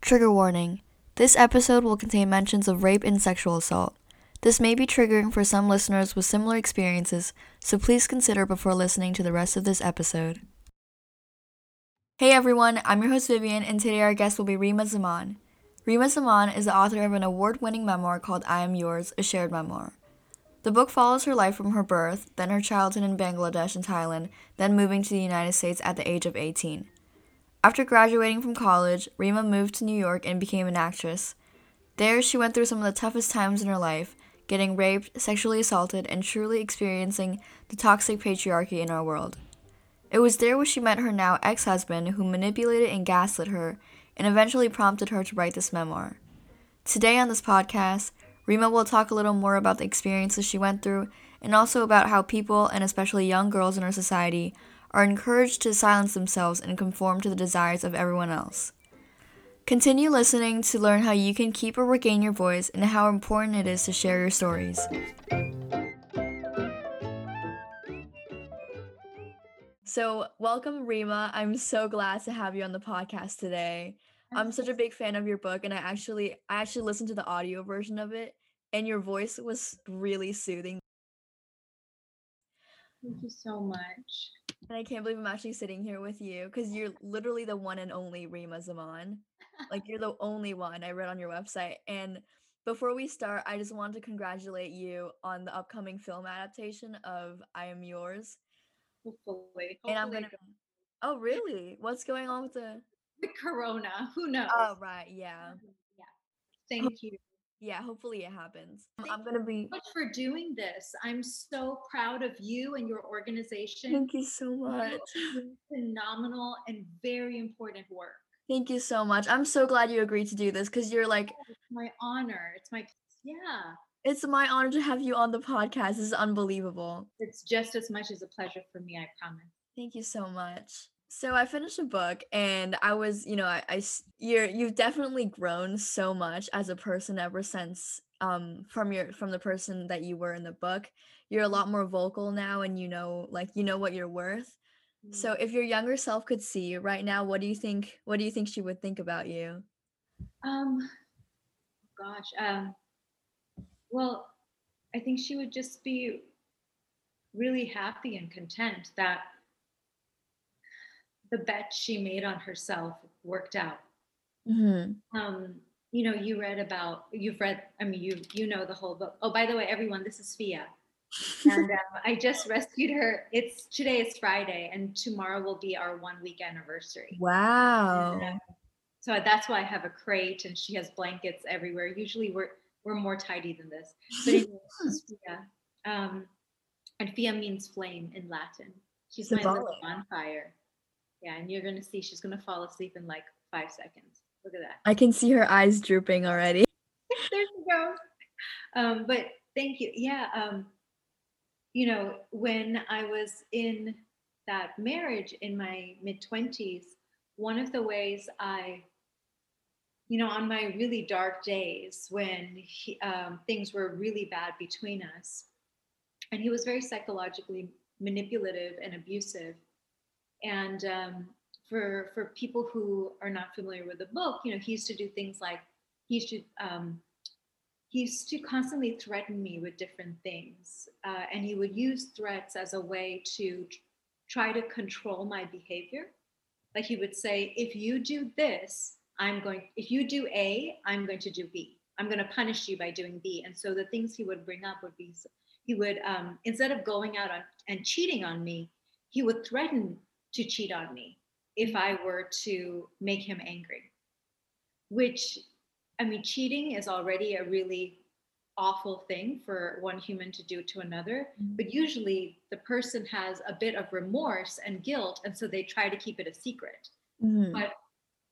Trigger warning this episode will contain mentions of rape and sexual assault. This may be triggering for some listeners with similar experiences, so please consider before listening to the rest of this episode. Hey everyone, I'm your host Vivian, and today our guest will be Reema Zaman. Reema Zaman is the author of an award winning memoir called I Am Yours, a shared memoir. The book follows her life from her birth, then her childhood in Bangladesh and Thailand, then moving to the United States at the age of 18. After graduating from college, Reema moved to New York and became an actress. There, she went through some of the toughest times in her life, getting raped, sexually assaulted, and truly experiencing the toxic patriarchy in our world. It was there where she met her now ex husband, who manipulated and gaslit her, and eventually prompted her to write this memoir. Today on this podcast, Reema will talk a little more about the experiences she went through and also about how people, and especially young girls in our society, are encouraged to silence themselves and conform to the desires of everyone else. Continue listening to learn how you can keep or regain your voice and how important it is to share your stories. So, welcome, Reema. I'm so glad to have you on the podcast today. I'm such a big fan of your book, and I actually, I actually listened to the audio version of it, and your voice was really soothing. Thank you so much. And I can't believe I'm actually sitting here with you because you're literally the one and only Reema Zaman. like you're the only one I read on your website. And before we start, I just want to congratulate you on the upcoming film adaptation of I Am Yours. Hopefully. and I'm gonna. Oh, really? What's going on with the? The corona. Who knows? Oh, right. Yeah. Yeah. Thank you. Yeah. Hopefully it happens. Thank I'm gonna be. so much for doing this. I'm so proud of you and your organization. Thank you so much. Phenomenal and very important work. Thank you so much. I'm so glad you agreed to do this because you're like, oh, It's my honor. It's my yeah. it's my honor to have you on the podcast. This is unbelievable. It's just as much as a pleasure for me. I promise. Thank you so much. So I finished a book and I was, you know, I, you're you've definitely grown so much as a person ever since um from your from the person that you were in the book. You're a lot more vocal now and you know like you know what you're worth. So if your younger self could see you right now, what do you think what do you think she would think about you? Um, gosh. Um, well, I think she would just be really happy and content that the bet she made on herself worked out. Mhm. Um, you know, you read about, you've read, I mean, you you know the whole book. Oh, by the way, everyone, this is Fia, and um, I just rescued her. It's today is Friday, and tomorrow will be our one week anniversary. Wow. And, uh, so that's why I have a crate and she has blankets everywhere. Usually we're we're more tidy than this. But anyway, she's Fia. Um, and Fia means flame in Latin. She's my little bonfire. Yeah, and you're gonna see she's gonna fall asleep in like five seconds. Look at that. I can see her eyes drooping already. there she goes. Um, but thank you. Yeah. Um, you know, when I was in that marriage in my mid 20s, one of the ways I, you know, on my really dark days when he, um, things were really bad between us, and he was very psychologically manipulative and abusive. And um, for for people who are not familiar with the book, you know, he used to do things like he used to um, he used to constantly threaten me with different things, uh, and he would use threats as a way to try to control my behavior. Like he would say, "If you do this, I'm going. If you do A, I'm going to do B. I'm going to punish you by doing B." And so the things he would bring up would be, he would um, instead of going out on, and cheating on me, he would threaten to cheat on me if I were to make him angry. Which, I mean, cheating is already a really awful thing for one human to do to another. Mhm. But usually the person has a bit of remorse and guilt, and so they try to keep it a secret. Mhm. But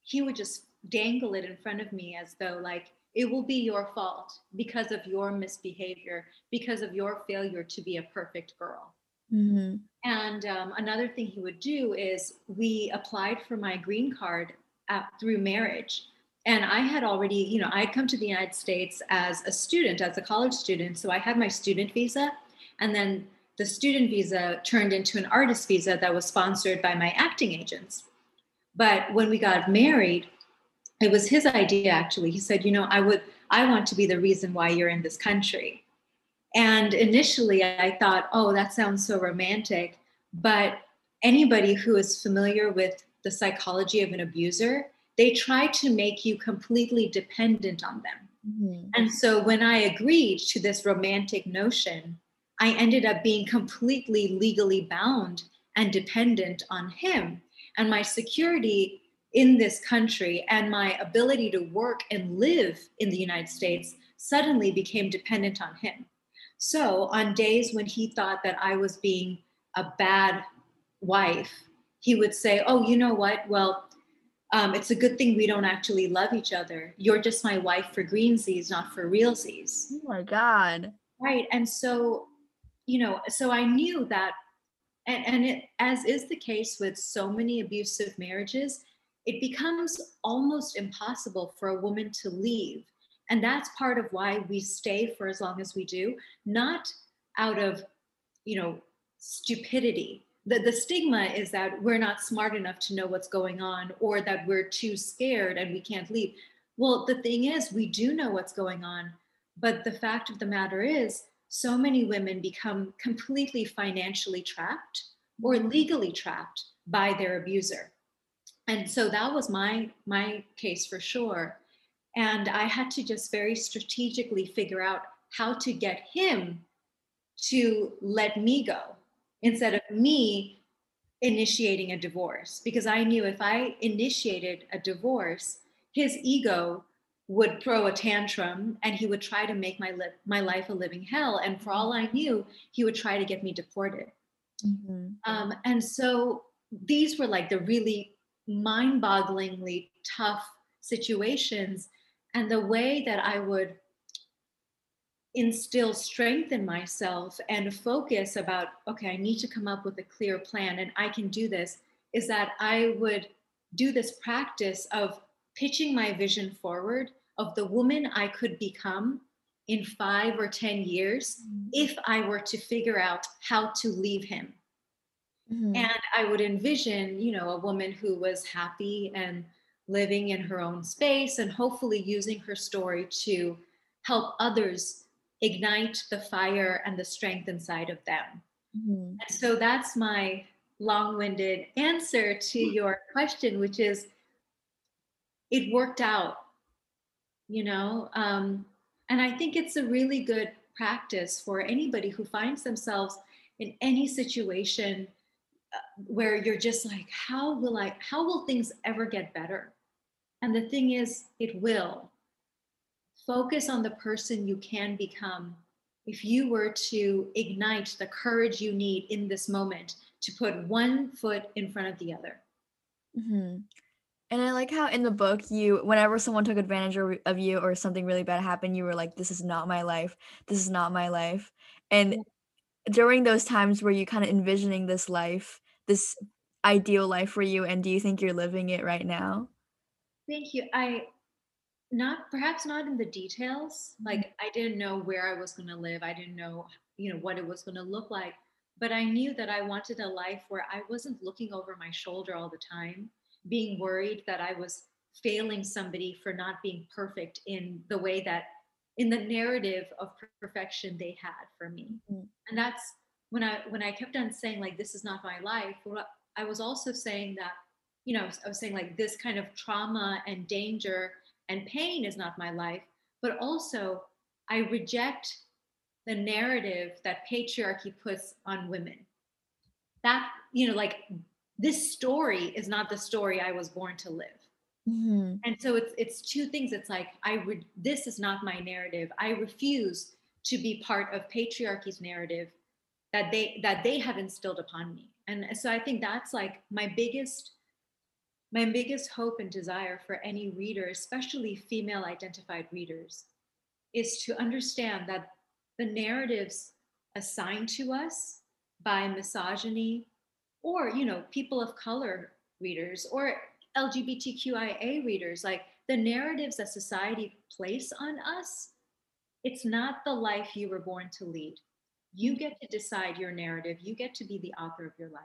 he would just dangle it in front of me as though, like, it will be your fault because of your misbehavior, because of your failure to be a perfect girl. Mhm. And um, another thing he would do is we applied for my green card uh, through marriage. And I had already, you know, I had come to the United States as a student, as a college student. So I had my student visa. And then the student visa turned into an artist visa that was sponsored by my acting agents. But when we got married, it was his idea actually. He said, you know, I would I want to be the reason why you're in this country. And initially I thought, oh, that sounds so romantic. But anybody who is familiar with the psychology of an abuser, they try to make you completely dependent on them. Mm-hmm. And so when I agreed to this romantic notion, I ended up being completely legally bound and dependent on him. And my security in this country and my ability to work and live in the United States suddenly became dependent on him. So, on days when he thought that I was being a bad wife, he would say, Oh, you know what? Well, um, it's a good thing we don't actually love each other. You're just my wife for greensies, not for realsies. Oh my God. Right. And so, you know, so I knew that, and, and it, as is the case with so many abusive marriages, it becomes almost impossible for a woman to leave. And that's part of why we stay for as long as we do, not out of, you know, stupidity. The, the stigma is that we're not smart enough to know what's going on or that we're too scared and we can't leave. Well, the thing is, we do know what's going on. But the fact of the matter is, so many women become completely financially trapped or legally trapped by their abuser and so that was my my case for sure and i had to just very strategically figure out how to get him to let me go instead of me initiating a divorce because i knew if i initiated a divorce his ego would throw a tantrum and he would try to make my li- my life a living hell and for all i knew he would try to get me deported mm-hmm. um, and so these were like the really mind bogglingly tough situations. And the way that I would instill strength in myself and focus about, okay, I need to come up with a clear plan and I can do this, is that I would do this practice of pitching my vision forward of the woman I could become in five or 10 years mm-hmm. if I were to figure out how to leave him. Mm-hmm. And I would envision, you know, a woman who was happy and living in her own space and hopefully using her story to help others ignite the fire and the strength inside of them. Mm-hmm. And so that's my long winded answer to mm-hmm. your question, which is it worked out, you know? Um, and I think it's a really good practice for anybody who finds themselves in any situation where you're just like how will i how will things ever get better and the thing is it will. Focus on the person you can become. If you were to ignite the courage you need in this moment to put one foot in front of the other. Mm-hmm. and i like how in the book you whenever someone took advantage of you or something really bad happened you were like this is not my life. This is not my life. And yeah. during those times were you kind of envisioning this life this ideal life for you and do you think you're living it right now thank you i not perhaps not in the details mm-hmm. like i didn't know where i was going to live i didn't know you know what it was going to look like but i knew that i wanted a life where i wasn't looking over my shoulder all the time being worried that i was failing somebody for not being perfect in the way that in the narrative of perfection they had for me mm-hmm. and that's when I when I kept on saying like this is not my life, I was also saying that, you know, I was saying like this kind of trauma and danger and pain is not my life, but also I reject the narrative that patriarchy puts on women. That, you know, like this story is not the story I was born to live. Mm-hmm. And so it's it's two things. It's like I re- this is not my narrative. I refuse to be part of patriarchy's narrative that they that they have instilled upon me and so i think that's like my biggest my biggest hope and desire for any reader especially female identified readers is to understand that the narratives assigned to us by misogyny or you know people of color readers or lgbtqia readers like the narratives that society place on us it's not the life you were born to lead you get to decide your narrative. You get to be the author of your life.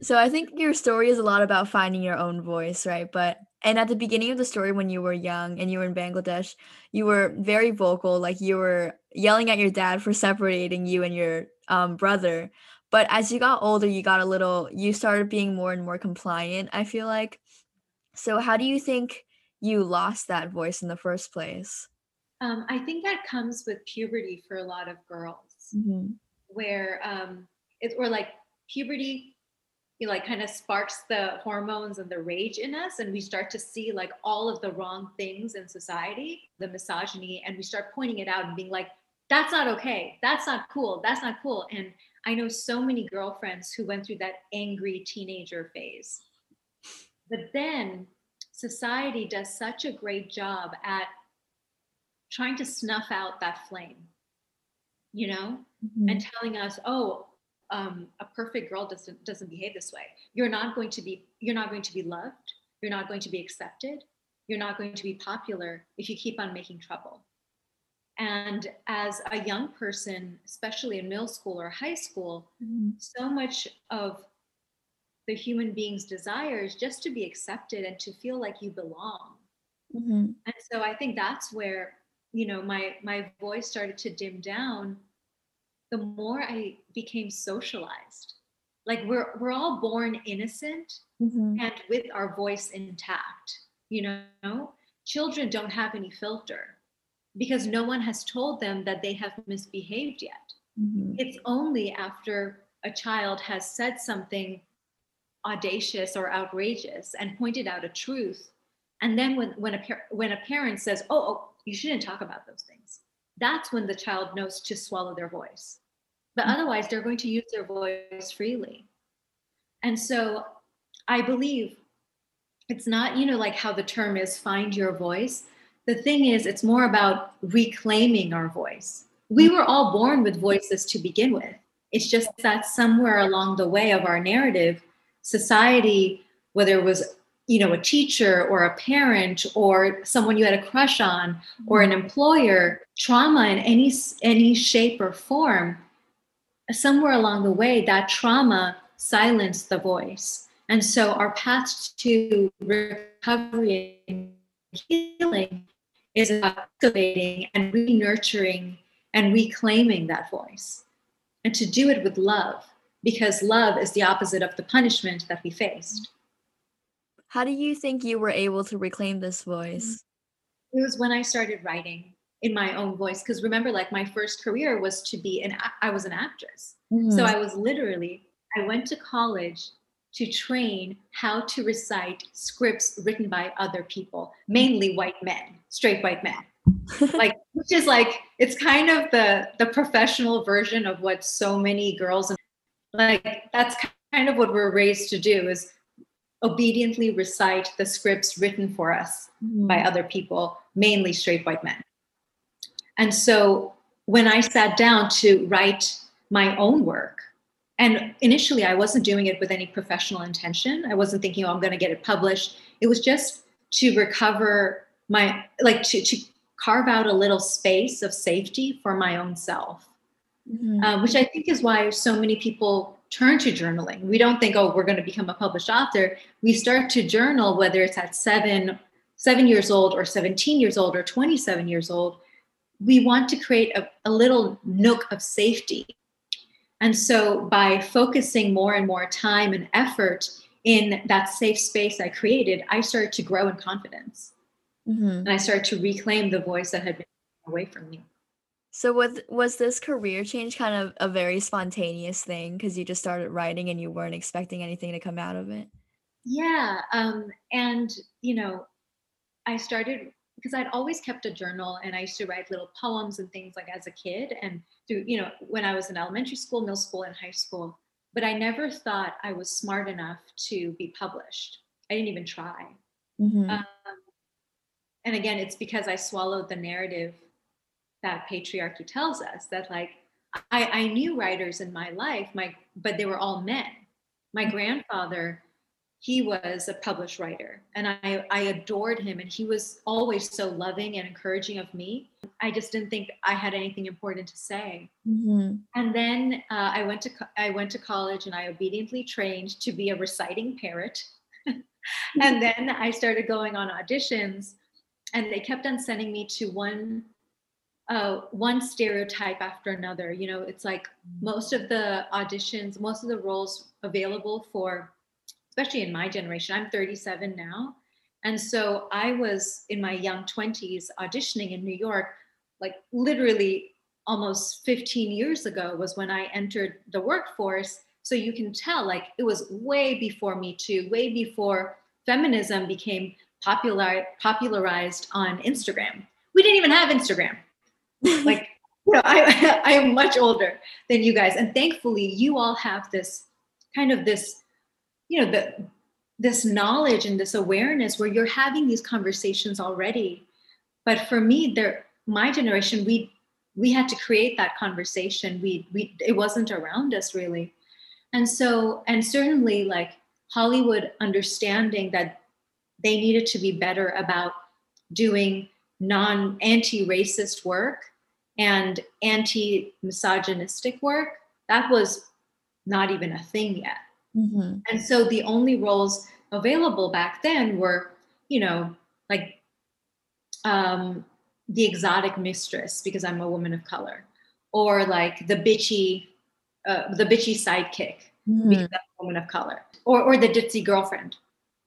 So I think your story is a lot about finding your own voice, right? But and at the beginning of the story when you were young and you were in Bangladesh, you were very vocal, like you were yelling at your dad for separating you and your um, brother. But as you got older, you got a little you started being more and more compliant, I feel like. So how do you think you lost that voice in the first place? Um, I think that comes with puberty for a lot of girls, Mhm. where um, it or like puberty, it like kind of sparks the hormones and the rage in us, and we start to see like all of the wrong things in society, the misogyny, and we start pointing it out and being like, "That's not okay. That's not cool. That's not cool." And I know so many girlfriends who went through that angry teenager phase. But then society does such a great job at trying to snuff out that flame, you know, Mhm. and telling us, oh, um, a perfect girl doesn't doesn't behave this way. You're not going to be you're not going to be loved. You're not going to be accepted. You're not going to be popular if you keep on making trouble. And as a young person, especially in middle school or high school, Mhm. so much of the human being's desire is just to be accepted and to feel like you belong Mhm. and so i think that's where you know my my voice started to dim down the more i became socialized like we're we're all born innocent Mhm. and with our voice intact you know children don't have any filter because no one has told them that they have misbehaved yet Mhm. it's only after a child has said something audacious or outrageous and pointed out a truth and then when when a par- when a parent says oh, oh you shouldn't talk about those things that's when the child knows to swallow their voice. But Mm. otherwise they're going to use their voice freely. And so i believe it's not you know like how the term is find your voice. The thing is it's more about reclaiming our voice. We were all born with voices to begin with. It's just that somewhere along the way of our narrative society whether it was you know a teacher or a parent or someone you had a crush on or an mm-hmm. employer trauma in any any shape or form somewhere along the way that trauma silenced the voice. And so our path to recovery and healing is about cultivating and re-nurturing and reclaiming that voice. And to do it with love because love is the opposite of the punishment that we faced How do you think you were able to reclaim this voice? it was when i started writing in my own voice because remember like my first career was to be an i was an actress so Mhm. i was literally i went to college to train how to recite scripts written by other people mainly white men straight white men like which is like it's kind of the the professional version of what so many girls like that's kind of what we're raised to do is obediently recite the scripts written for us by Mhm. other people mainly straight white men and so when i sat down to write my own work and initially i wasn't doing it with any professional intention i wasn't thinking oh i'm going to get it published it was just to recover my like to, to carve out a little space of safety for my own self Mhm. um, which i think is why so many people turn to journaling. We don't think oh we're going to become a published author. We start to journal whether it's at seven seven years old or 17 years old or 27 years old we want to create a, a little nook of safety. And so by focusing more and more time and effort in that safe space i created i started to grow in confidence. Mhm. and i started to reclaim the voice that had been away from me So was was this career change kind of a very spontaneous thing because you just started writing and you weren't expecting anything to come out of it? yeah um, and you know i started because i'd always kept a journal and i used to write little poems and things like as a kid and through you know when i was in elementary school middle school and high school but i never thought i was smart enough to be published i didn't even try Mhm. um, and again it's because i swallowed the narrative that patriarchy tells us that like I, I knew writers in my life my but they were all men my grandfather he was a published writer and I, I adored him and he was always so loving and encouraging of me I just didn't think I had anything important to say. Mm-hmm. And then uh, I went to co- I went to college and I obediently trained to be a reciting parrot. and then I started going on auditions, and they kept on sending me to one uh, one stereotype after another. You know, it's like most of the auditions, most of the roles available for, especially in my generation. I'm 37 now, and so I was in my young 20s auditioning in New York, like literally almost 15 years ago was when I entered the workforce. So you can tell, like, it was way before Me Too, way before feminism became popular popularized on Instagram. We didn't even have Instagram. Like, you know, I, I am much older than you guys, and thankfully, you all have this kind of this, you know, the this knowledge and this awareness where you're having these conversations already. But for me, there, my generation, we we had to create that conversation. We we it wasn't around us really, and so and certainly like Hollywood understanding that they needed to be better about doing non anti-racist work and anti-misogynistic work that was not even a thing yet Mm-hmm. and so the only roles available back then were you know like um the exotic mistress because i'm a woman of color or like the bitchy uh, the bitchy sidekick Mm-hmm. because i'm a woman of color or or the ditzy girlfriend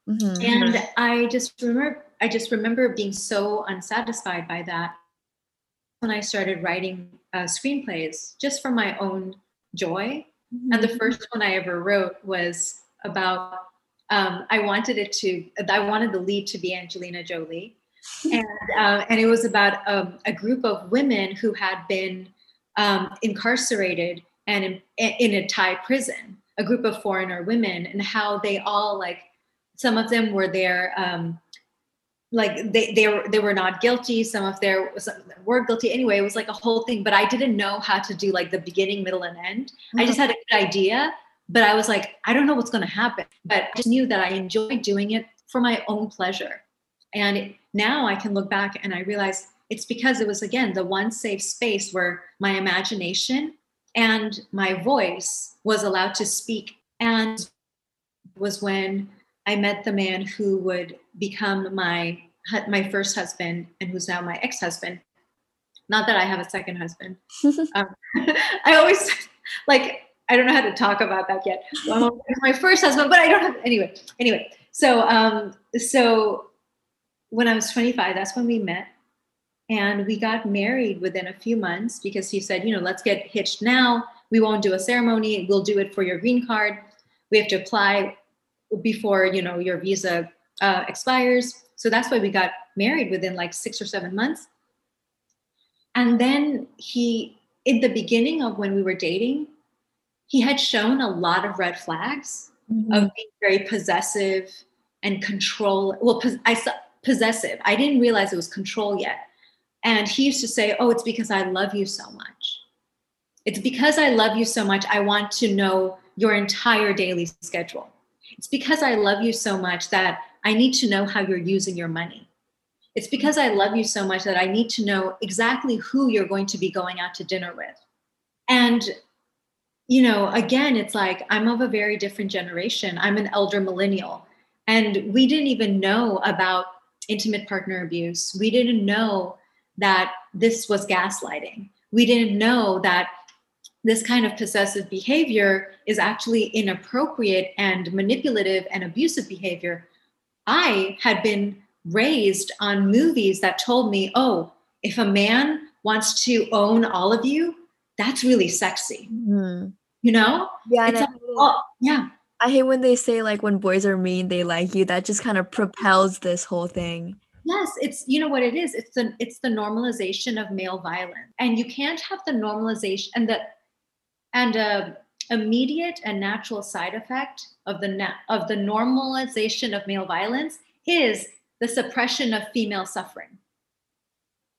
Mm-hmm. and i just remember i just remember being so unsatisfied by that when i started writing uh, screenplays just for my own joy. And the first one i ever wrote was about um, i wanted it to i wanted the lead to be angelina jolie. And uh, and it was about um, a group of women who had been um, incarcerated and in, in a thai prison a group of foreigner women and how they all like some of them were there um, like they they were they were not guilty. Some of their some were guilty. Anyway it was like a whole thing but i didn't know how to do like the beginning middle and end. I just mm-hmm. had a good idea but i was like i don't know what's going to happen but i just knew that i enjoyed doing it for my own pleasure. And now i can look back and i realize it's because it was again the one safe space where my imagination and my voice was allowed to speak. And was when I met the man who would become my my first husband and who's now my ex-husband. Not that I have a second husband. Um, I always like I don't know how to talk about that yet. Well, my first husband, but I don't have anyway. Anyway, so um, so when I was 25, that's when we met, and we got married within a few months because he said, you know, let's get hitched now. We won't do a ceremony. We'll do it for your green card. We have to apply before you know your visa uh, expires. So that's why we got married within like six or seven months. And then he, in the beginning of when we were dating, he had shown a lot of red flags Mm-hmm. of being very possessive and control. Well, pos- I saw possessive. I didn't realize it was control yet. And he used to say, "Oh, it's because I love you so much. It's because I love you so much. I want to know your entire daily schedule. It's because I love you so much that I need to know how you're using your money. It's because I love you so much that I need to know exactly who you're going to be going out to dinner with." And you know, again, it's like I'm of a very different generation. I'm an elder millennial. And we didn't even know about intimate partner abuse. We didn't know that this was gaslighting. We didn't know that this kind of possessive behavior is actually inappropriate and manipulative and abusive behavior. I had been raised on movies that told me, oh, if a man wants to own all of you, that's really sexy. Mhm. You know? Yeah, It's I, Oh, yeah. I hate when they say like when boys are mean, they like you. That just kind of propels this whole thing. Yes, it's you know what it is. It's the it's the normalization of male violence, and you can't have the normalization and the and a immediate and natural side effect of the na- of the normalization of male violence is the suppression of female suffering.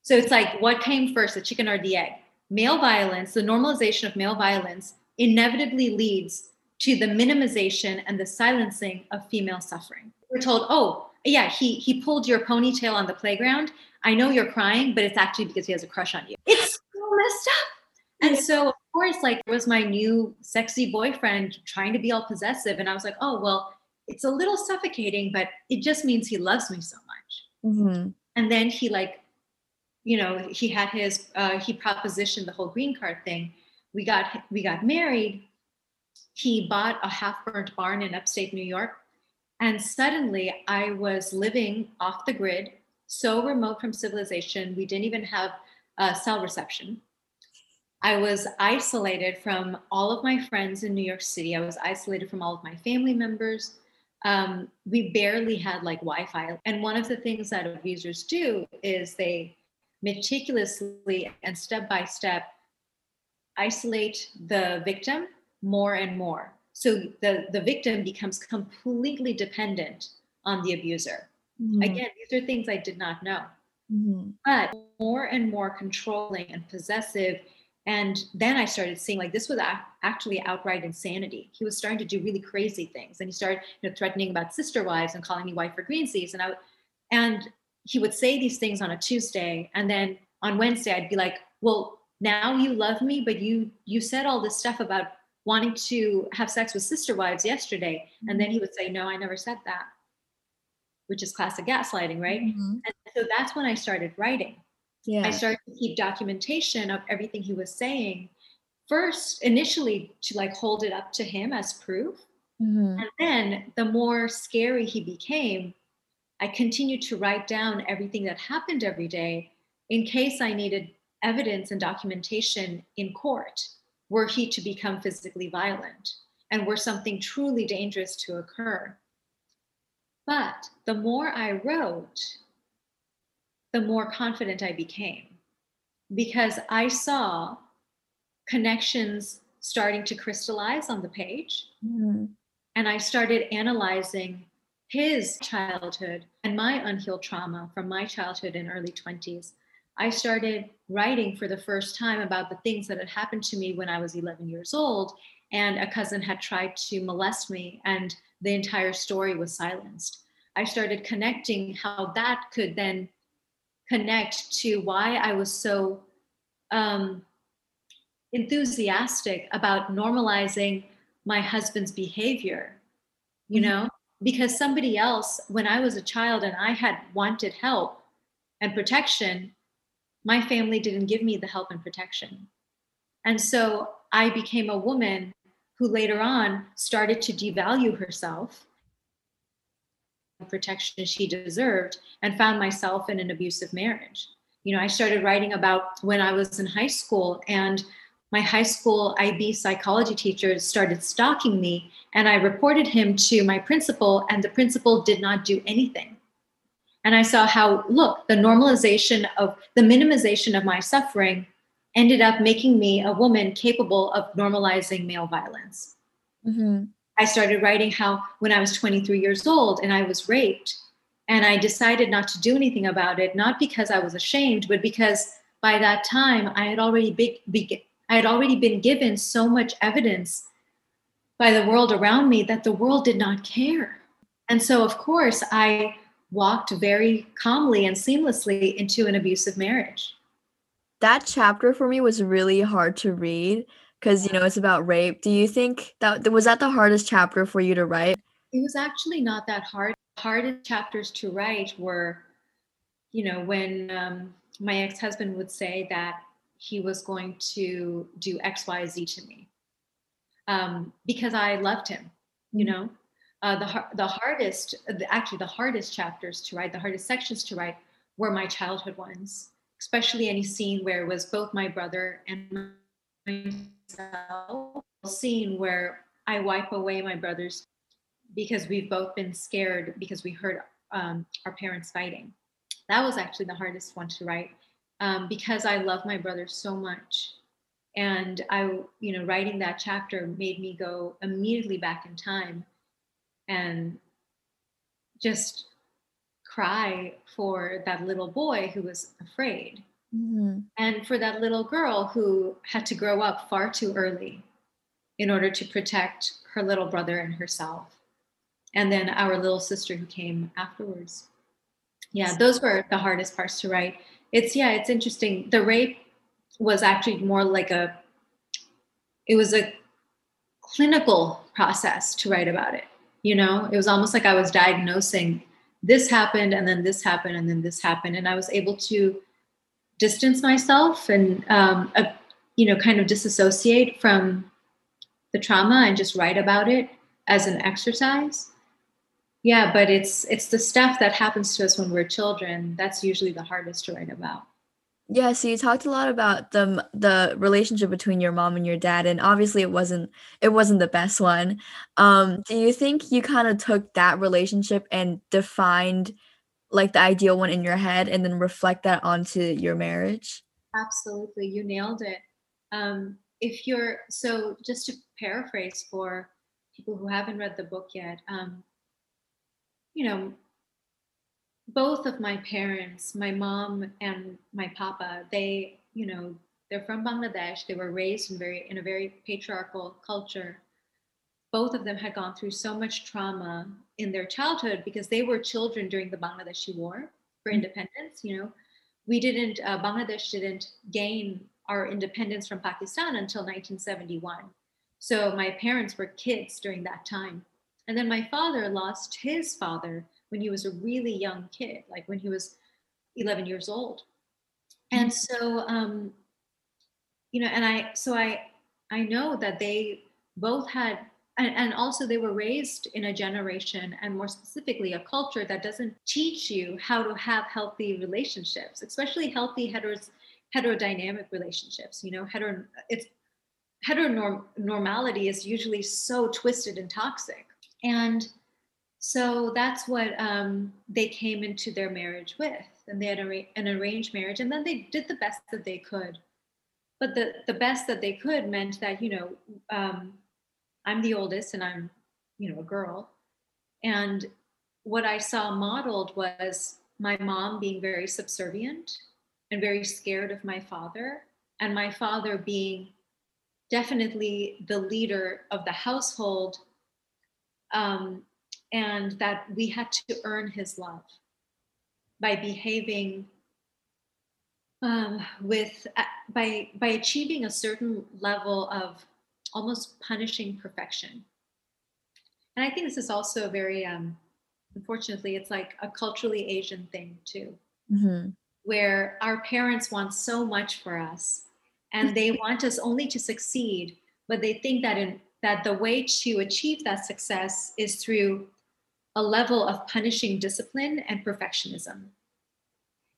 So it's like what came first, the chicken or the egg? Male violence, the normalization of male violence inevitably leads to the minimization and the silencing of female suffering. We're told, oh, yeah, he he pulled your ponytail on the playground. I know you're crying, but it's actually because he has a crush on you. It's so messed up. And so, course, like it was my new sexy boyfriend trying to be all possessive. And I was like, oh, well, it's a little suffocating, but it just means he loves me so much. Mm-hmm. And then he, like, you know, he had his, uh, he propositioned the whole green card thing. We got, we got married. He bought a half burnt barn in upstate New York. And suddenly I was living off the grid, so remote from civilization. We didn't even have uh, cell reception I was isolated from all of my friends in New York City. I was isolated from all of my family members. Um, we barely had like Wi Fi. And one of the things that abusers do is they meticulously and step by step isolate the victim more and more. So the, the victim becomes completely dependent on the abuser. Mm-hmm. Again, these are things I did not know. Mm-hmm. But more and more controlling and possessive and then I started seeing like this was actually outright insanity. He was starting to do really crazy things, and he started you know, threatening about sister wives and calling me wife for greensies. And I, and he would say these things on a Tuesday, and then on Wednesday I'd be like, "Well, now you love me, but you you said all this stuff about wanting to have sex with sister wives yesterday," and then he would say, "No, I never said that," which is classic gaslighting, right? Mm-hmm. And so that's when I started writing yeah. I started to keep documentation of everything he was saying. First, initially to like hold it up to him as proof. Mm-hmm. And then the more scary he became, I continued to write down everything that happened every day in case I needed evidence and documentation in court were he to become physically violent and were something truly dangerous to occur. But the more I wrote, the more confident I became because I saw connections starting to crystallize on the page. Mm-hmm. And I started analyzing his childhood and my unhealed trauma from my childhood and early 20s. I started writing for the first time about the things that had happened to me when I was 11 years old. And a cousin had tried to molest me, and the entire story was silenced. I started connecting how that could then connect to why I was so um, enthusiastic about normalizing my husband's behavior, you mm-hmm. know, because somebody else, when I was a child and I had wanted help and protection, my family didn't give me the help and protection. And so I became a woman who later on started to devalue herself protection she deserved and found myself in an abusive marriage. You know, I started writing about when I was in high school and my high school IB psychology teacher started stalking me and I reported him to my principal and the principal did not do anything. And I saw how, look, the normalization of the minimization of my suffering ended up making me a woman capable of normalizing male violence. Mm-hmm. I started writing how when I was 23 years old and I was raped, and I decided not to do anything about it, not because I was ashamed, but because by that time I had already I had already been given so much evidence by the world around me that the world did not care. And so, of course, I walked very calmly and seamlessly into an abusive marriage. That chapter for me was really hard to read because you know it's about rape. Do you think that was that the hardest chapter for you to write? It was actually not that hard. Hardest chapters to write were, you know, when um, my ex-husband would say that he was going to do X, Y, Z to me, um, because I loved him. You mm-hmm. know, uh, the the hardest, actually the hardest chapters to write, the hardest sections to write were my childhood ones, especially any scene where it was both my brother and myself scene where I wipe away my brothers because we've both been scared because we heard um, our parents fighting. That was actually the hardest one to write um, because I love my brother so much. And I, you know, writing that chapter made me go immediately back in time and just cry for that little boy who was afraid Mm-hmm. And for that little girl who had to grow up far too early in order to protect her little brother and herself. and then our little sister who came afterwards. Yeah, those were the hardest parts to write. It's yeah, it's interesting. The rape was actually more like a it was a clinical process to write about it. You know, it was almost like I was diagnosing this happened and then this happened and then this happened and I was able to distance myself and um, uh, you know kind of disassociate from the trauma and just write about it as an exercise yeah but it's it's the stuff that happens to us when we're children that's usually the hardest to write about yeah, so you talked a lot about the the relationship between your mom and your dad, and obviously it wasn't it wasn't the best one. Um, do you think you kind of took that relationship and defined like the ideal one in your head and then reflect that onto your marriage? Absolutely, you nailed it. Um, if you're so, just to paraphrase for people who haven't read the book yet, um, you know, both of my parents, my mom and my papa, they, you know, they're from Bangladesh. They were raised in very in a very patriarchal culture. Both of them had gone through so much trauma in their childhood because they were children during the Bangladeshi War for mm-hmm. independence. You know, we didn't. Uh, Bangladesh didn't gain our independence from Pakistan until 1971. So my parents were kids during that time. And then my father lost his father when he was a really young kid, like when he was 11 years old. And mm-hmm. so, um, you know, and I, so I, I know that they both had, and, and also they were raised in a generation and more specifically a culture that doesn't teach you how to have healthy relationships, especially healthy heteros, heterodynamic relationships. You know, hetero, it's heteronormality is usually so twisted and toxic. And so that's what um, they came into their marriage with and they had a, an arranged marriage and then they did the best that they could but the, the best that they could meant that you know um, i'm the oldest and i'm you know a girl. And what i saw modeled was my mom being very subservient and very scared of my father and my father being definitely the leader of the household um, and that we had to earn his love by behaving um, with uh, by by achieving a certain level of almost punishing perfection and i think this is also a very um, unfortunately it's like a culturally asian thing too mm-hmm. where our parents want so much for us and they want us only to succeed but they think that in that the way to achieve that success is through a level of punishing discipline and perfectionism.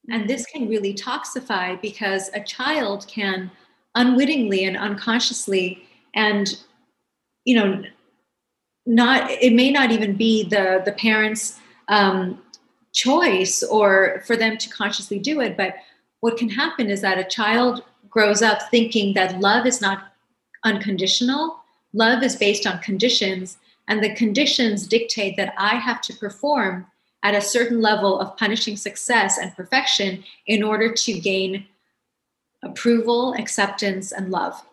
And mm-hmm. this can really toxify because a child can unwittingly and unconsciously and you know not it may not even be the the parents um, choice or for them to consciously do it but what can happen is that a child grows up thinking that love is not unconditional. Love is based on conditions and the conditions dictate that I have to perform at a certain level of punishing success and perfection in order to gain approval, acceptance, and love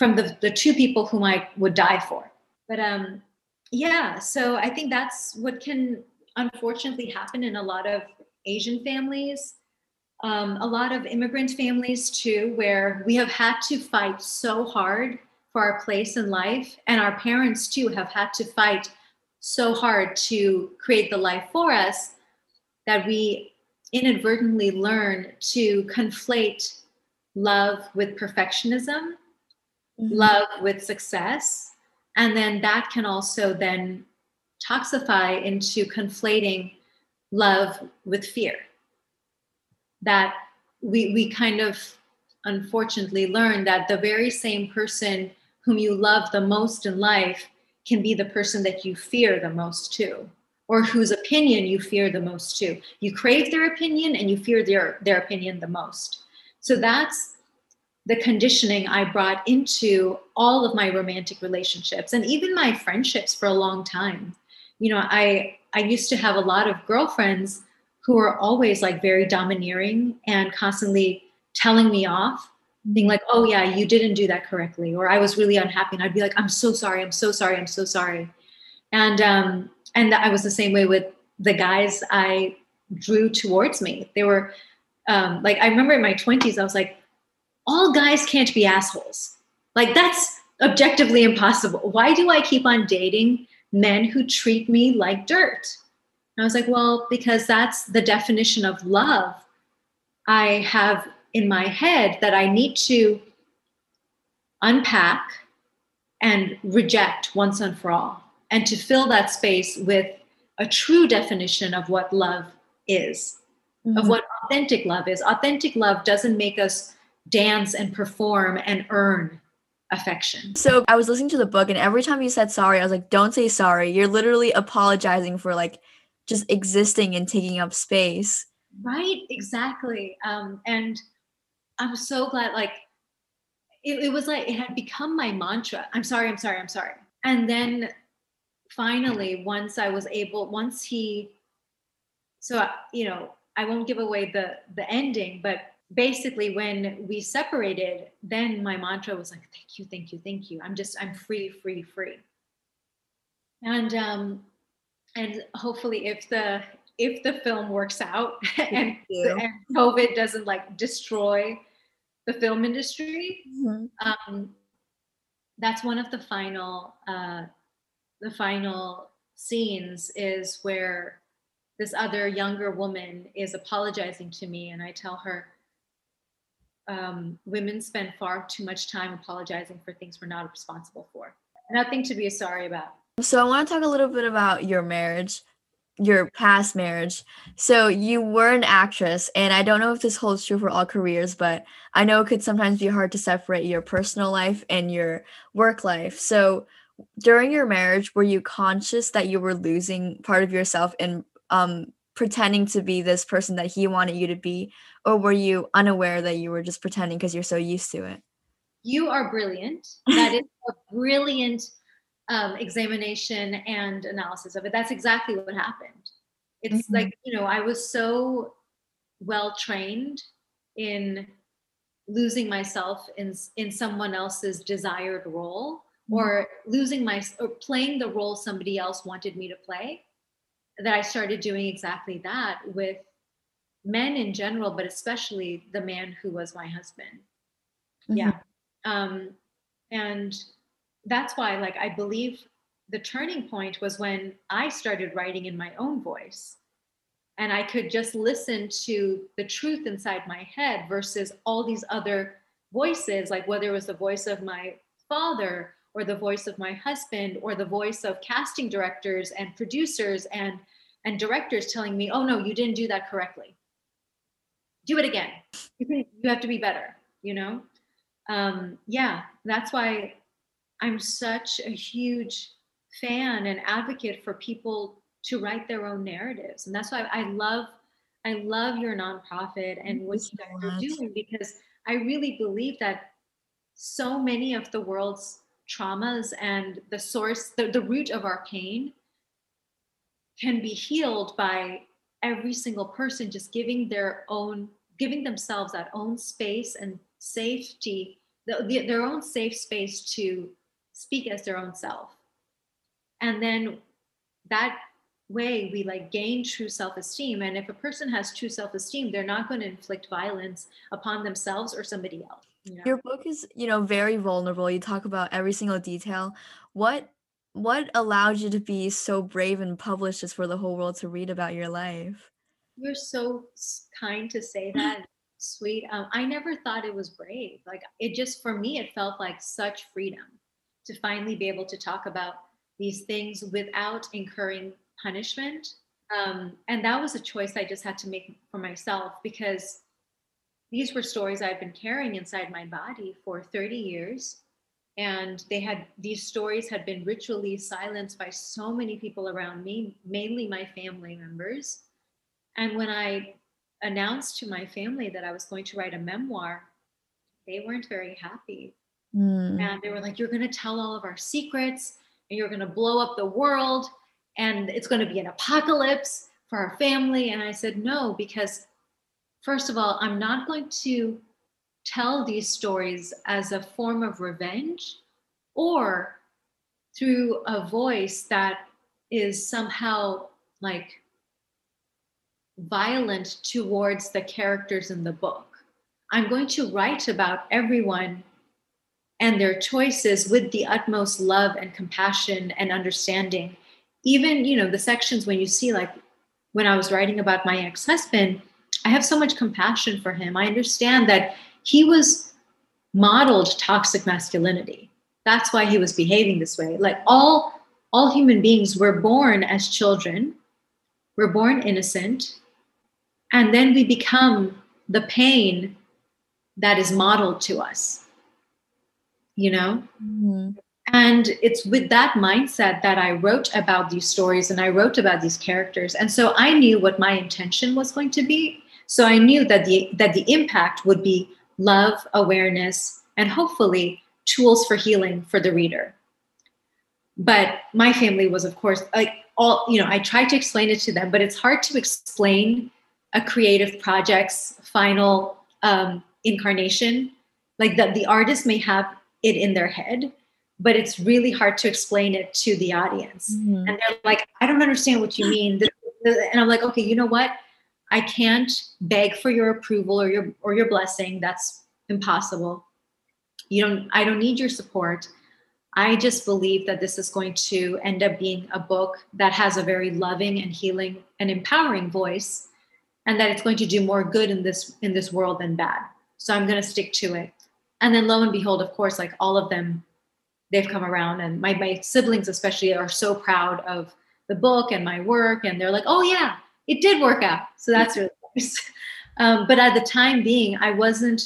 from the, the two people whom I would die for. But um, yeah, so I think that's what can unfortunately happen in a lot of Asian families, um, a lot of immigrant families too, where we have had to fight so hard for our place in life. And our parents, too, have had to fight so hard to create the life for us that we inadvertently learn to conflate love with perfectionism, mm-hmm. love with success. And then that can also then toxify into conflating love with fear. That we, we kind of unfortunately learn that the very same person whom you love the most in life can be the person that you fear the most too or whose opinion you fear the most too you crave their opinion and you fear their their opinion the most so that's the conditioning i brought into all of my romantic relationships and even my friendships for a long time you know i i used to have a lot of girlfriends who were always like very domineering and constantly telling me off being like, oh, yeah, you didn't do that correctly. Or I was really unhappy. And I'd be like, I'm so sorry. I'm so sorry. I'm so sorry. And um, and I was the same way with the guys I drew towards me. They were um, like, I remember in my 20s, I was like, all guys can't be assholes. Like, that's objectively impossible. Why do I keep on dating men who treat me like dirt? And I was like, well, because that's the definition of love I have in my head that I need to unpack and reject once and for all, and to fill that space with a true definition of what love is, mm-hmm. of what authentic love is. Authentic love doesn't make us dance and perform and earn affection. So I was listening to the book, and every time you said sorry, I was like, don't say sorry. You're literally apologizing for like just existing and taking up space. Right, exactly. Um, and I'm so glad, like, it, it was like it had become my mantra. I'm sorry, I'm sorry, I'm sorry. And then finally, once I was able, once he, so you know, I won't give away the the ending, but basically when we separated, then my mantra was like, thank you, thank you, thank you. I'm just, I'm free, free, free. And um, and hopefully if the if the film works out and, and COVID doesn't like destroy the film industry, mm-hmm. um, that's one of the final uh, the final scenes is where this other younger woman is apologizing to me and i tell her um, women spend far too much time apologizing for things we're not responsible for nothing to be sorry about so i want to talk a little bit about your marriage your past marriage. So you were an actress, and I don't know if this holds true for all careers, but I know it could sometimes be hard to separate your personal life and your work life. So during your marriage, were you conscious that you were losing part of yourself and um, pretending to be this person that he wanted you to be, or were you unaware that you were just pretending because you're so used to it? You are brilliant. That is a brilliant um, examination and analysis of it. That's exactly what happened. It's mm-hmm. like, you know, I was so well trained in losing myself in in someone else's desired role mm-hmm. or losing my or playing the role somebody else wanted me to play that I started doing exactly that with men in general but especially the man who was my husband. Mm-hmm. Yeah. Um and that's why like i believe the turning point was when i started writing in my own voice and i could just listen to the truth inside my head versus all these other voices like whether it was the voice of my father or the voice of my husband or the voice of casting directors and producers and and directors telling me oh no you didn't do that correctly. Do it again. You, can, you have to be better you know? Um, yeah that's why I'm such a huge fan and advocate for people to write their own narratives. And that's why I love I love your nonprofit and what you guys are doing because I really believe that so many of the world's traumas and the source, the, the root of our pain can be healed by every single person just giving their own, giving themselves that own space and safety, the, the, their own safe space to speak as their own self. And then that way we like gain true self-esteem and if a person has true self-esteem they're not going to inflict violence upon themselves or somebody else know? your book is you know very vulnerable. You talk about every single detail. What what allowed you to be so brave and publish this for the whole world to read about your life? You're so kind to say that. Sweet. Um, i never thought it was brave. Like it just for me it felt like such freedom to finally be able to talk about these things without incurring punishment. Um, and that was a choice I just had to make for myself because these were stories I've been carrying inside my body for 30 years. And they had these stories had been ritually silenced by so many people around me, mainly my family members. And when I announced to my family that I was going to write a memoir, they weren't very happy. Mm. And they were like, You're going to tell all of our secrets and you're going to blow up the world and it's going to be an apocalypse for our family. And I said, No, because first of all, I'm not going to tell these stories as a form of revenge or through a voice that is somehow like violent towards the characters in the book. I'm going to write about everyone and their choices with the utmost love and compassion and understanding. Even, you know, the sections when you see, like, when I was writing about my ex husband, I have so much compassion for him. I understand that he was modeled toxic masculinity. That's why he was behaving this way. Like all all human beings were born as children. We're born innocent and then we become the pain that is modeled to us. You know? Mm-hmm. And it's with that mindset that I wrote about these stories and I wrote about these characters. And so I knew what my intention was going to be. So I knew that the that the impact would be love, awareness, and hopefully tools for healing for the reader. But my family was, of course, like all, you know, I tried to explain it to them, but it's hard to explain a creative project's final um, incarnation. Like that the artist may have it in their head, but it's really hard to explain it to the audience. Mm-hmm. And they're like, I don't understand what you mean. And I'm like, okay, you know what? I can't beg for your approval or your or your blessing. That's impossible. You don't I don't need your support. I just believe that this is going to end up being a book that has a very loving and healing and empowering voice and that it's going to do more good in this in this world than bad. So I'm going to stick to it. And then lo and behold, of course, like all of them they've come around and my my siblings especially are so proud of the book and my work and they're like, "Oh yeah, it did work out. So that's really nice. Um, but at the time being, I wasn't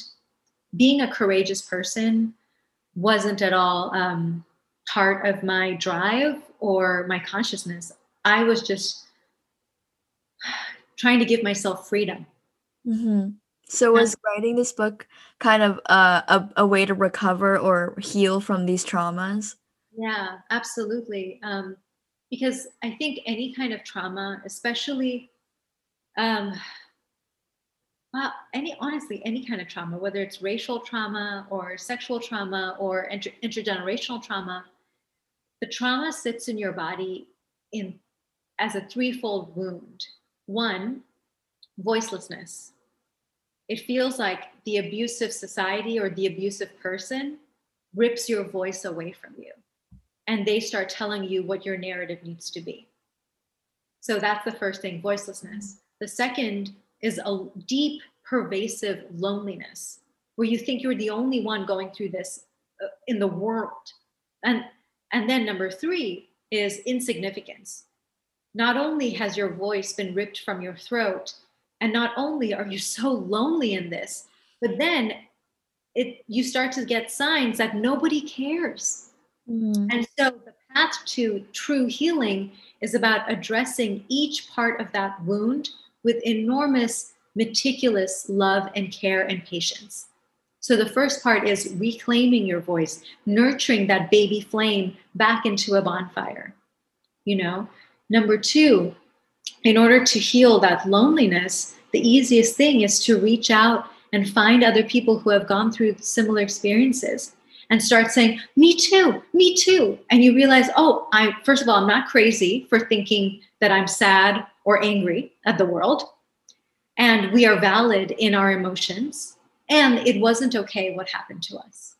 being a courageous person wasn't at all um, part of my drive or my consciousness. I was just trying to give myself freedom. Mm-hmm. So was writing this book kind of uh, a, a way to recover or heal from these traumas? Yeah, absolutely. Um, because I think any kind of trauma, especially um, well, any honestly, any kind of trauma, whether it's racial trauma or sexual trauma or inter- intergenerational trauma, the trauma sits in your body in as a threefold wound. One, voicelessness. It feels like the abusive society or the abusive person rips your voice away from you and they start telling you what your narrative needs to be. So that's the first thing voicelessness. The second is a deep, pervasive loneliness where you think you're the only one going through this uh, in the world. And, and then number three is insignificance. Not only has your voice been ripped from your throat, and not only are you so lonely in this, but then it you start to get signs that nobody cares. Mm. And so the path to true healing is about addressing each part of that wound with enormous, meticulous love and care and patience. So the first part is reclaiming your voice, nurturing that baby flame back into a bonfire. You know, number two, in order to heal that loneliness, the easiest thing is to reach out and find other people who have gone through similar experiences and start saying, Me too, me too. And you realize, oh, I, first of all, I'm not crazy for thinking that I'm sad or angry at the world. And we are valid in our emotions. And it wasn't okay what happened to us.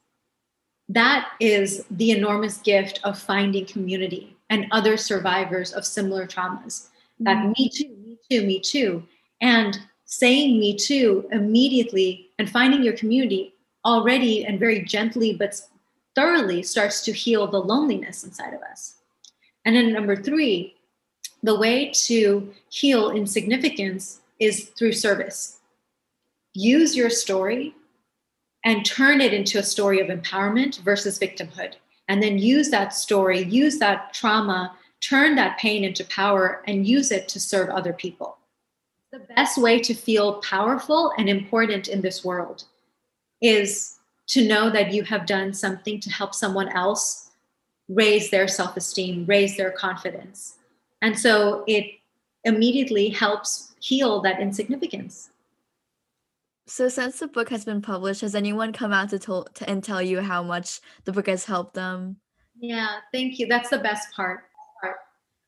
That is the enormous gift of finding community and other survivors of similar traumas. That mm-hmm. me too, me too, me too. And saying me too immediately and finding your community already and very gently but thoroughly starts to heal the loneliness inside of us. And then number three, the way to heal insignificance is through service. Use your story and turn it into a story of empowerment versus victimhood. And then use that story, use that trauma, turn that pain into power, and use it to serve other people. The best way to feel powerful and important in this world is to know that you have done something to help someone else raise their self esteem, raise their confidence. And so it immediately helps heal that insignificance. So, since the book has been published, has anyone come out to, to and tell you how much the book has helped them? Yeah, thank you. That's the best part.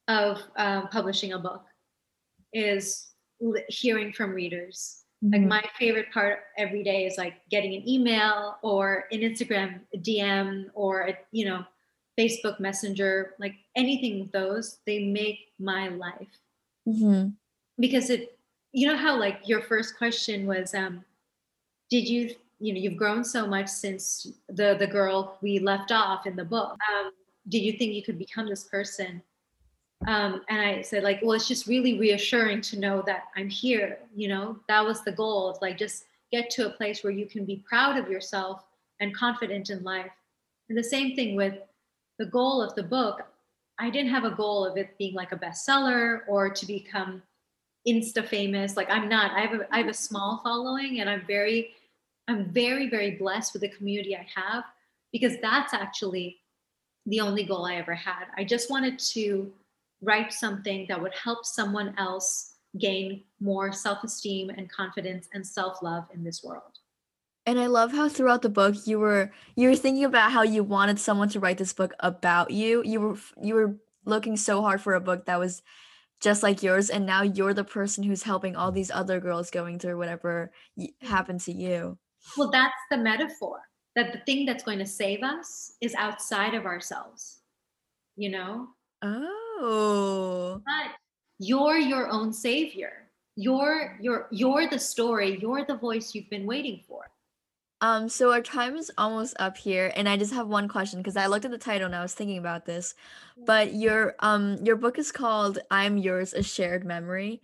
of um, publishing a book is hearing from readers. Like Mhm. my favorite part every day is like getting an email or an Instagram DM or a, you know Facebook Messenger, like anything of those. They make my life Mhm. because it you know how like your first question was um did you you know you've grown so much since the the girl we left off in the book um did you think you could become this person um and i said like well it's just really reassuring to know that i'm here you know? That was the goal of like just get to a place where you can be proud of yourself and confident in life. And the same thing with the goal of the book. I didn't have a goal of it being like a bestseller or to become insta famous. Like i'm not. I have a i have a small following and i'm very i'm very very blessed with the community i have because that's actually the only goal i ever had. I just wanted to write something that would help someone else gain more self-esteem and confidence and self-love in this world And I love how throughout the book you were you were thinking about how you wanted someone to write this book about you. You were you were looking so hard for a book that was just like yours and now you're the person who's helping all these other girls going through whatever y- happened to you. well that's the metaphor that the thing that's going to save us is outside of ourselves you know Oh. But you're your own savior you're you're you're the story you're the voice you've been waiting for Um, so our time is almost up here, and I just have one question because I looked at the title and I was thinking about this. But your um your book is called I'm Yours, a Shared Memory.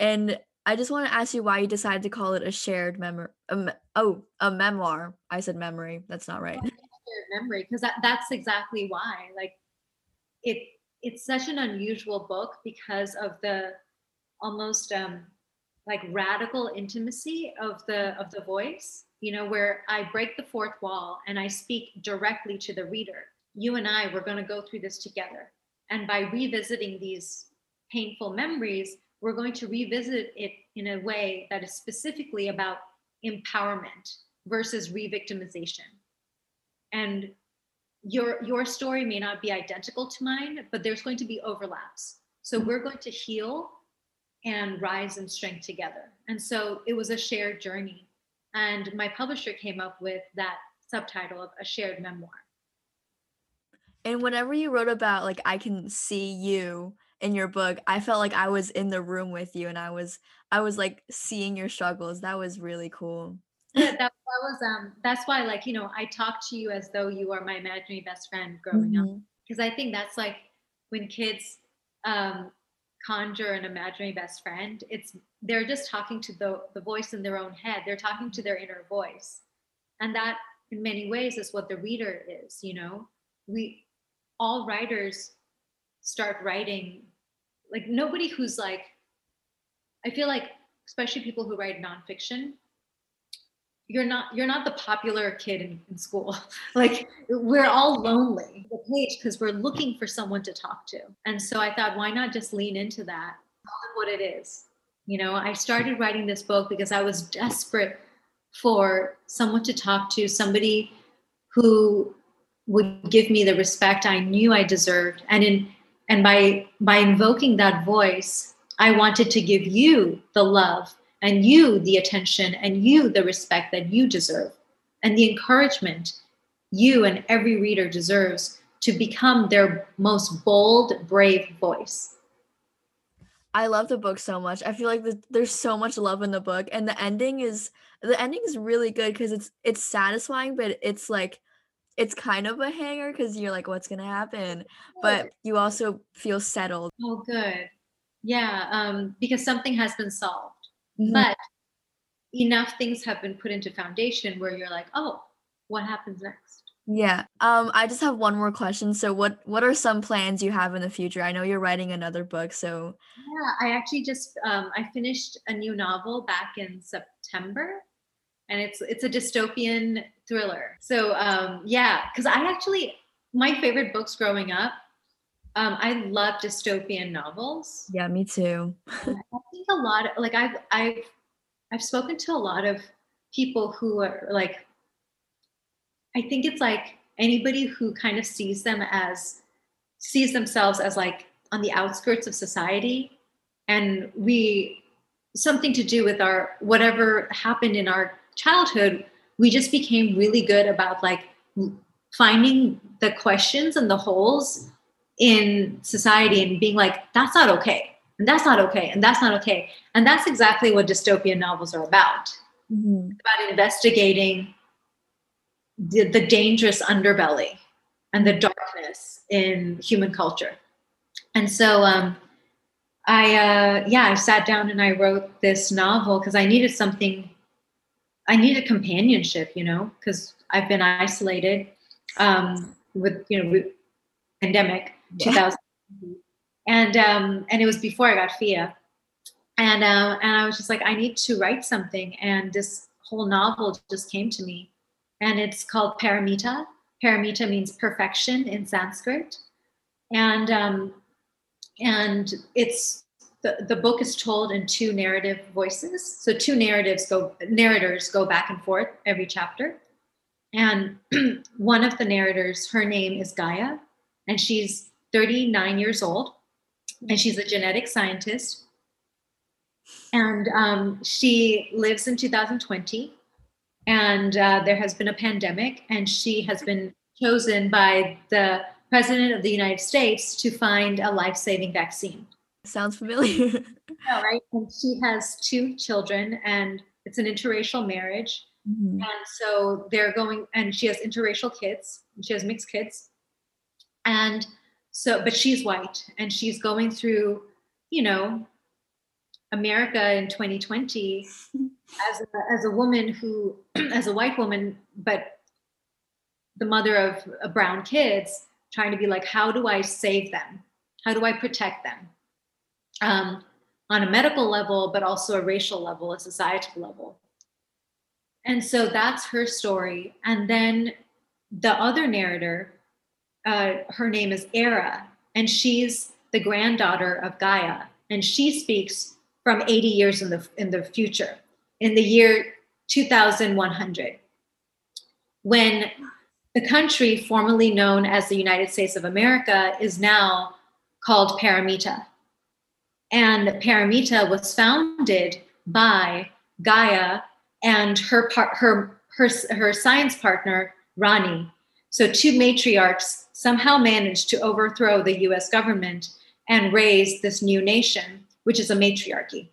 And I just want to ask you why you decided to call it a shared memory. Um, oh, a memoir. I said memory. That's not right. shared memory because that, that's exactly why like it it's such an unusual book because of the almost um like radical intimacy of the of the voice you know where i break the fourth wall and i speak directly to the reader. You and i we're going to go through this together. And by revisiting these painful memories we're going to revisit it in a way that is specifically about empowerment versus re-victimization. And your your story may not be identical to mine but there's going to be overlaps so we're going to heal and rise in strength together and so it was a shared journey and my publisher came up with that subtitle of a shared memoir And whenever you wrote about like I can see you in your book, I felt like I was in the room with you and I was I was like seeing your struggles. That was really cool. Yeah, that, that was um that's why like you know i talk to you as though you are my imaginary best friend growing up. Mhm. because i think that's like when kids um conjure an imaginary best friend it's they're just talking to the the voice in their own head. They're talking to their inner voice. And that in many ways is what the reader is you know? We all writers start writing like nobody who's like i feel like especially people who write nonfiction you're not you're not the popular kid in, in school. Like we're all lonely. Because we're looking for someone to talk to. And so i thought why not just lean into that? What it is. You know i started writing this book because i was desperate for someone to talk to somebody who would give me the respect i knew i deserved. And in and by by invoking that voice i wanted to give you the love and you the attention and you the respect that you deserve and the encouragement you and every reader deserves to become their most bold brave voice I love the book so much. I feel like the, there's so much love in the book and the ending is the ending is really good cuz it's it's satisfying but it's like it's kind of a hanger cuz you're like what's going to happen? But you also feel settled. oh good yeah um, because something has been solved Mhm. but enough things have been put into foundation where you're like oh what happens next Yeah. Um I just have one more question. So what what are some plans you have in the future? I know you're writing another book, so Yeah, I actually just um, I finished a new novel back in September, and it's it's a dystopian thriller. So um, yeah, because I actually my favorite books growing up, um, I love dystopian novels. yeah, me too. I think a lot of, like I've I've I've spoken to a lot of people who are like I think it's like anybody who kind of sees them as sees themselves as like on the outskirts of society and we something to do with our whatever happened in our childhood we just became really good about like finding the questions and the holes in society and being like that's not okay and that's not okay and that's not okay and that's exactly what dystopian novels are about mm-hmm. about investigating the, the dangerous underbelly and the darkness in human culture and so um, I uh, yeah, I sat down and I wrote this novel because I needed something. I needed companionship, you know, because I've been isolated um, with you know with pandemic yeah. 2000, and um, and it was before I got FIA, and uh, and I was just like, I need to write something, and this whole novel just came to me, and it's called Paramita. Paramita means perfection in Sanskrit, and um, and it's the, the book is told in two narrative voices. So two narratives go narrators go back and forth every chapter. And one of the narrators her name is gaia. And she's 39 years old and she's a genetic scientist and um, she lives in 2020 and uh, there has been a pandemic and she has been chosen by the president of the United States to find a life saving vaccine. Sounds familiar. yeah, right. And she has two children, and it's an interracial marriage. Mm-hmm. And so they're going, and she has interracial kids, she has mixed kids. And so, but she's white and she's going through, you know, America in 2020 as a, as a woman who, as a white woman, but the mother of brown kids, trying to be like, how do I save them? How do I protect them? Um, on a medical level, but also a racial level, a societal level. And so that's her story. And then the other narrator, uh, her name is Era, and she's the granddaughter of Gaia, and she speaks from 80 years in the in the future, in the year 2100, when the country formerly known as the United States of America is now called Paramita. And Paramita was founded by Gaia and her par- her her her science partner Rani. So two matriarchs somehow managed to overthrow the US government and raise this new nation, which is a matriarchy.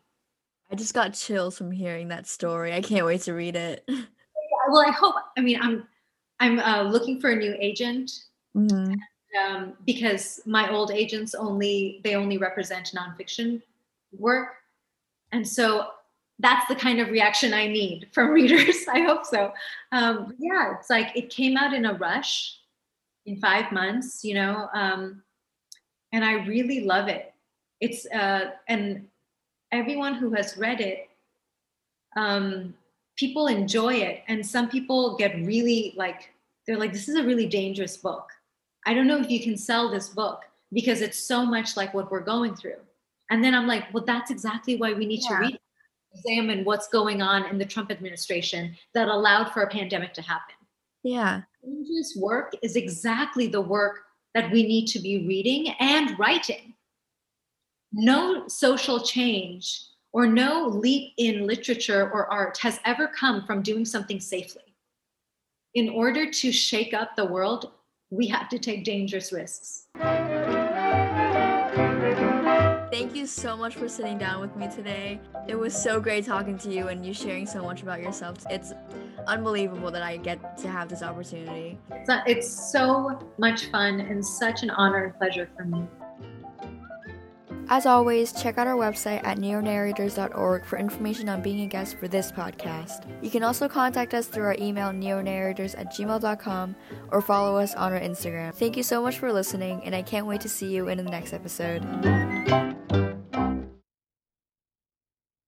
I just got chills from hearing that story. I can't wait to read it. Well, I hope I mean I'm I'm uh, looking for a new agent mm-hmm. um, because my old agents only they only represent nonfiction work, and so that's the kind of reaction I need from readers. I hope so. Um, yeah, it's like it came out in a rush in five months, you know, um, and I really love it. It's uh, and everyone who has read it um, people enjoy it. And some people get really like they're like this is a really dangerous book. I don't know if you can sell this book because it's so much like what we're going through. And then i'm like well that's exactly why we need yeah. to read examine what's going on in the trump administration that allowed for a pandemic to happen. Yeah dangerous work is exactly the work that we need to be reading and writing no social change or no leap in literature or art has ever come from doing something safely. In order to shake up the world, we have to take dangerous risks. Thank you so much for sitting down with me today. It was so great talking to you and you sharing so much about yourself. It's unbelievable that I get to have this opportunity. It's so much fun and such an honor and pleasure for me. As always, check out our website at neonarrators.org for information on being a guest for this podcast. You can also contact us through our email neonarrators at gmail.com or follow us on our Instagram. Thank you so much for listening, and I can't wait to see you in the next episode.